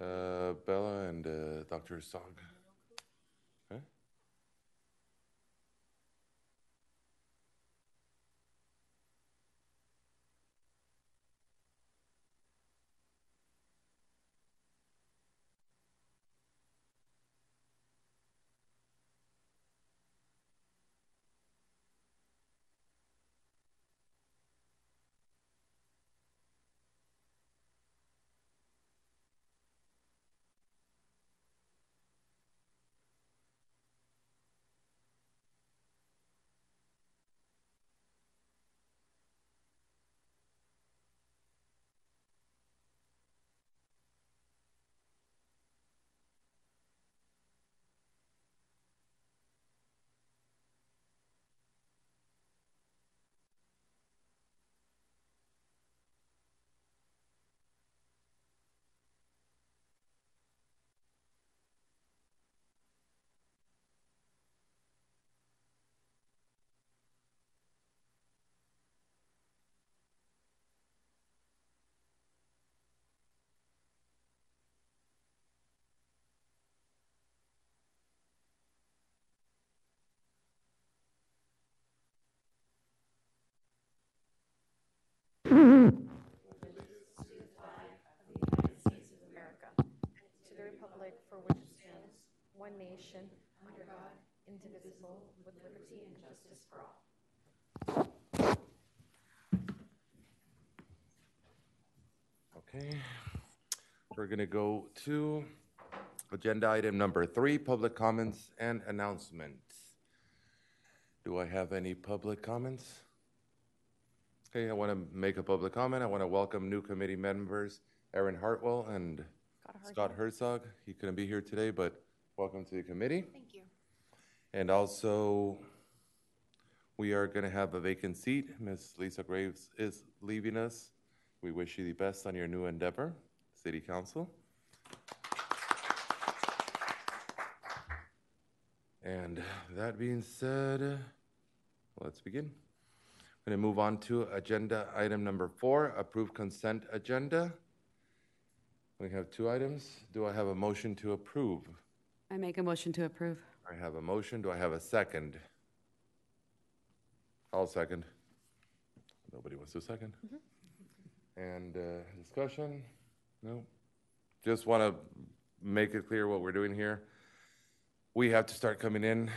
Uh, Bella and uh, Dr. Sog. One nation, under God, indivisible, with liberty and justice for all. Okay. We're going to go to agenda item number three, public comments and announcements. Do I have any public comments? Okay, I want to make a public comment. I want to welcome new committee members, Aaron Hartwell and Scott Herzog. He couldn't be here today, but welcome to the committee. Thank you. And also, we are going to have a vacant seat. Ms. Lisa Graves is leaving us. We wish you the best on your new endeavor, City Council. And that being said, let's begin. I'm going to move on to agenda item number four, approved consent agenda. We have two items. Do I have a motion to approve? I make a motion to approve. I have a motion. Do I have a second? I'll second. Nobody wants to second? And uh, discussion? No? Just want to make it clear what we're doing here. We have to start coming in.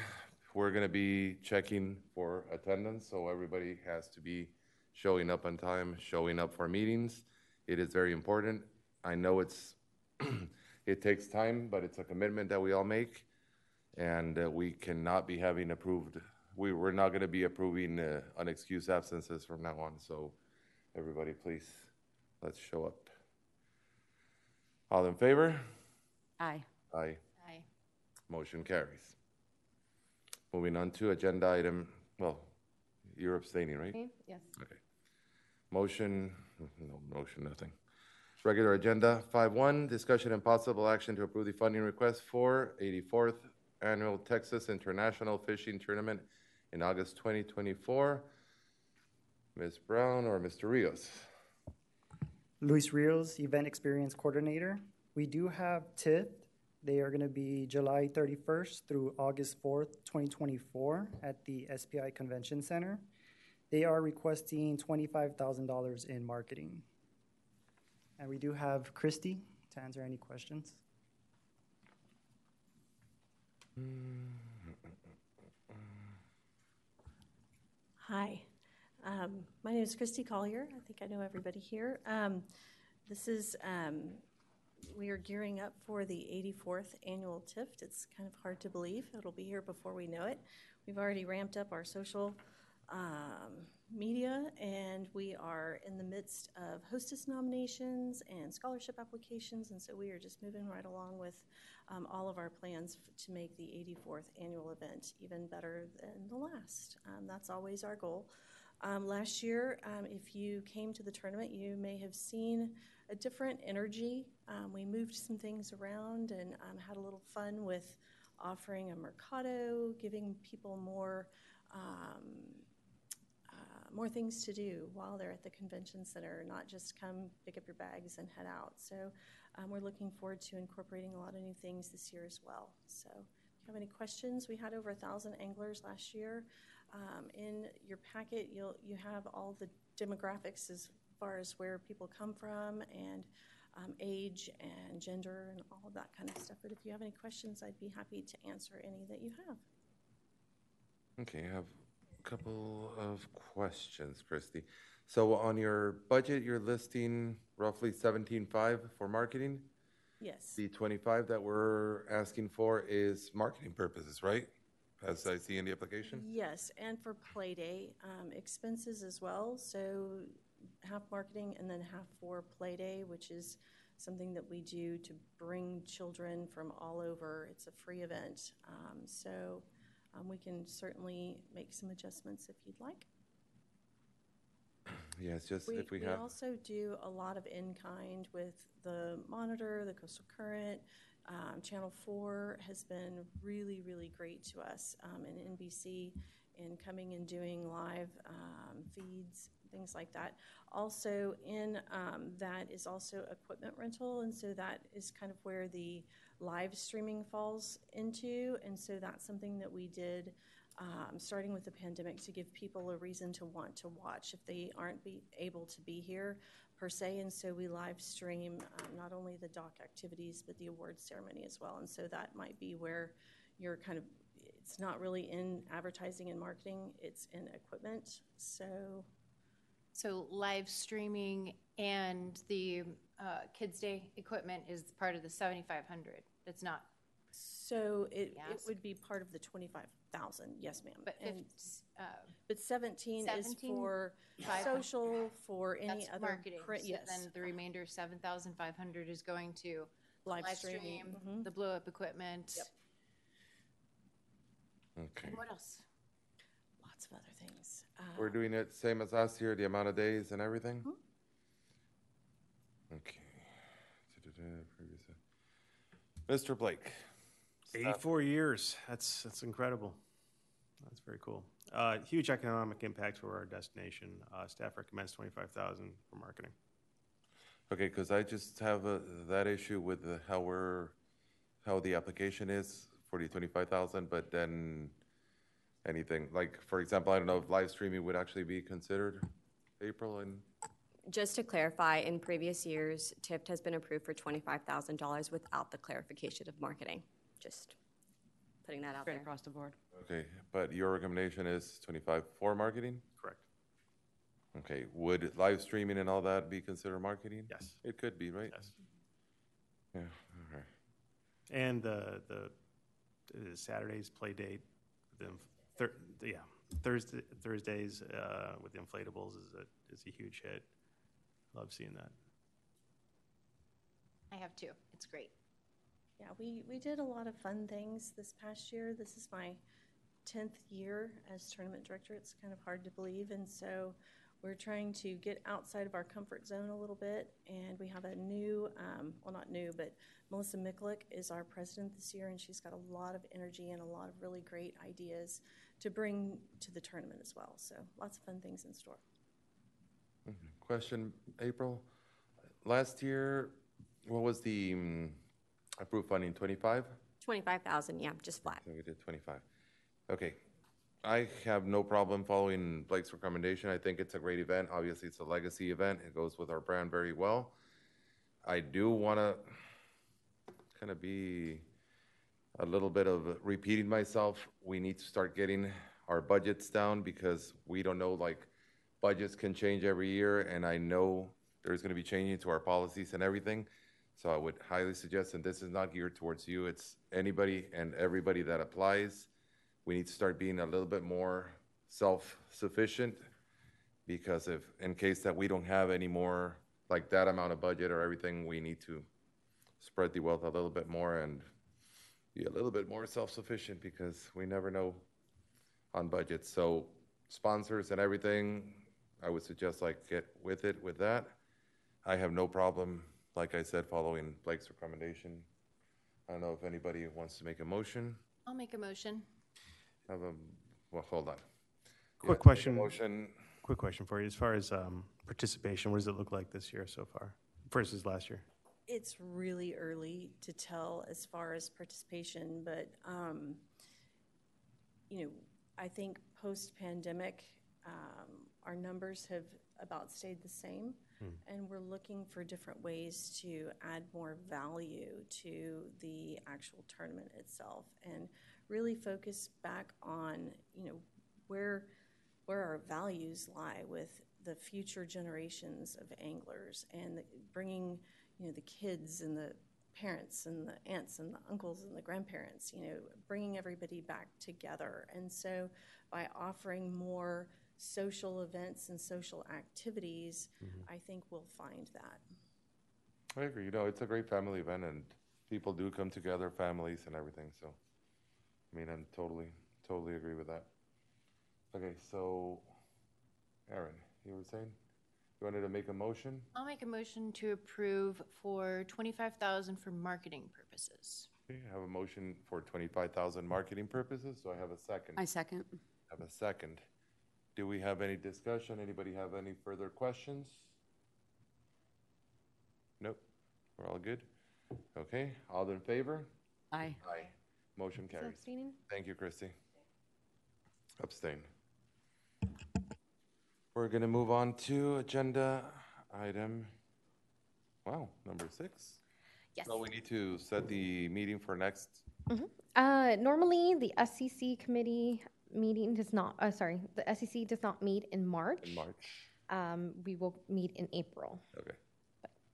We're going to be checking for attendance, so everybody has to be showing up on time, showing up for meetings. It is very important. I know it's, it takes time, but it's a commitment that we all make. And uh, we cannot be having approved, we, we're not going to be approving uh, unexcused absences from now on. So everybody, please, let's show up. All in favor? Aye. Aye. Aye. Motion carries. Moving on to agenda item, well, you're abstaining, right? Yes. Okay. Motion, no motion, nothing. Regular agenda, five one, discussion and possible action to approve the funding request for eighty-fourth Annual Texas International Fishing Tournament in August twenty twenty-four. Ms. Brown or Mr. Rios? Luis Rios, Event Experience Coordinator. We do have TIFT. They are going to be July 31st through August 4th, 2024, at the SPI Convention Center. They are requesting $25,000 in marketing. And we do have Christy to answer any questions. Hi, um, my name is Christy Collier. I think I know everybody here. Um, this is, um, we are gearing up for the 84th annual TIFT. It's kind of hard to believe. It'll be here before we know it. We've already ramped up our social um, media, and we are in the midst of hostess nominations and scholarship applications, and so we are just moving right along with um, all of our plans f- to make the 84th annual event even better than the last. Um, that's always our goal. Um, last year, um, if you came to the tournament, you may have seen a different energy. Um, we moved some things around and had a little fun with offering a mercado, giving people more um, more things to do while they're at the convention center, not just come pick up your bags and head out. So um, we're looking forward to incorporating a lot of new things this year as well. So if you have any questions, we had over a thousand anglers last year. Um, in your packet, you'll you have all the demographics as far as where people come from and um, age and gender and all of that kind of stuff. But if you have any questions, I'd be happy to answer any that you have. Okay, I have couple of questions, Christy. So on your budget, you're listing roughly seventeen-five for marketing? Yes. The twenty-five that we're asking for is marketing purposes, right? As I see in the application? Yes, and for Play Day, um, expenses as well, so half marketing and then half for Play Day, which is something that we do to bring children from all over. It's a free event, um, so um, we can certainly make some adjustments if you'd like. Yeah, it's just We, if we we have, We also do a lot of in-kind with the Monitor, the Coastal Current. Um, Channel 4 has been really, really great to us, um, and NBC in coming and doing live um, feeds, things like that. Also, in um, that is also equipment rental, and so that is kind of where the live streaming falls into. And so that's something that we did um, starting with the pandemic to give people a reason to want to watch if they aren't be able to be here per se. And so we live stream um, not only the dock activities but the awards ceremony as well. And so that might be where you're kind of it's not really in advertising and marketing; it's in equipment. So So live streaming and the uh, Kids Day equipment is part of the 7,500. It's not, so it, it Yes. would be part of the twenty five thousand. Yes, ma'am. but and, fif- uh, but seventeen, is 17, for five- social for any that's other marketing. print. So yes, Then the remainder, 7,500 is going to live, live streaming. stream, Mhm. the blow-up equipment. Yep. okay. And what else? Lots of other things. We're Uh, doing it same as last year, the amount of days and everything? Mm-hmm. Okay. Da-da-da, previous- Mr. Blake? Staff 84 years. That's that's incredible. That's very cool. Uh, huge economic impact for our destination. Uh, staff recommends 25,000 for marketing. Okay, because I just have a, that issue with the, how we're, how the application is for the twenty-five thousand, but then anything, like, for example, I don't know if live streaming would actually be considered, April, and, Just to clarify, in previous years, TIFT has been approved for $25,000 without the clarification of marketing. Just putting that out Straight there. across the board. okay, but your recommendation is twenty-five for marketing? Correct. Okay, would live streaming and all that be considered marketing? Yes. It could be, right? Yes. Yeah, all right. And the the, the Saturday's play date, the thir- yeah Thursday Thursdays uh, with the inflatables is a is a huge hit. Love seeing that. I have two. It's great. Yeah, we, we did a lot of fun things this past year. This is my 10th year as tournament director. It's kind of hard to believe. And so we're trying to get outside of our comfort zone a little bit. And we have a new, um, well, not new, but Melissa Miklik is our president this year. And she's got a lot of energy and a lot of really great ideas to bring to the tournament as well. So lots of fun things in store. Question, April? Last year, what was the mm, approved funding, twenty-five? 25,000, yeah, just flat. So we did 25. Okay. I have no problem following Blake's recommendation. I think it's a great event. Obviously, it's a legacy event. It goes with our brand very well. I do want to kind of be a little bit of repeating myself. We need to start getting our budgets down because we don't know, like, budgets can change every year, and I know there's going to be changing to our policies and everything. So I would highly suggest, and this is not geared towards you, it's anybody and everybody that applies. We need to start being a little bit more self-sufficient because if, in case that we don't have any more, like that amount of budget or everything, we need to spread the wealth a little bit more and be a little bit more self-sufficient because we never know on budgets. So sponsors and everything, I would suggest like get with it with that. I have no problem, like I said, following Blake's recommendation. I don't know if anybody wants to make a motion. I'll make a motion. Have a, well, hold on. Quick Yeah, question. Motion, quick question for you. As far as um, participation, what does it look like this year so far versus last year? It's really early to tell as far as participation, but, um, you know, I think post-pandemic, um, our numbers have about stayed the same. Hmm. And we're looking for different ways to add more value to the actual tournament itself and really focus back on, you know, where, where our values lie with the future generations of anglers and the- bringing, you know, the kids and the parents and the aunts and the uncles and the grandparents, you know, bringing everybody back together. And so by offering more social events and social activities, mm-hmm. I think we'll find that. I agree. You know, it's a great family event, and people do come together, families and everything. So, I mean, I'm totally, totally agree with that. Okay, so, Aaron, you were saying you wanted to make a motion? I'll make a motion to approve for twenty-five thousand for marketing purposes. Okay, I have a motion for twenty-five thousand marketing purposes. So I have a second. I second. Have a second. Do we have any discussion? Anybody have any further questions? Nope. We're all good. Okay, all in favor? Aye. Aye. Motion So carries. abstaining? Thank you, Christy. Abstain. We're gonna move on to agenda item, wow, number six. Yes. So we need to set the meeting for next, Uh, normally, the SCC committee meeting does not, uh, sorry, the SEC does not meet in March. in March. Um, we will meet in April. Okay,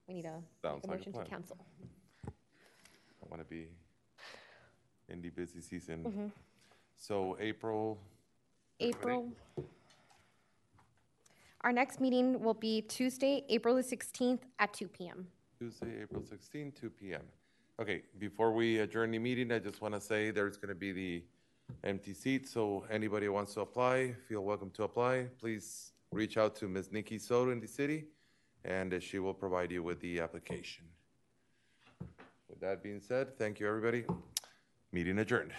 We need a, Sounds a like a motion to plan. cancel. I wanna be in the busy season. So April, April. Our next meeting will be Tuesday, April the sixteenth at two PM. Tuesday, April 16, 2 PM. Okay, before we adjourn the meeting, I just want to say there's going to be the empty seat, so anybody who wants to apply, feel welcome to apply. Please reach out to Ms. Nikki Soto in the city, and she will provide you with the application. With that being said, thank you, everybody. Meeting adjourned.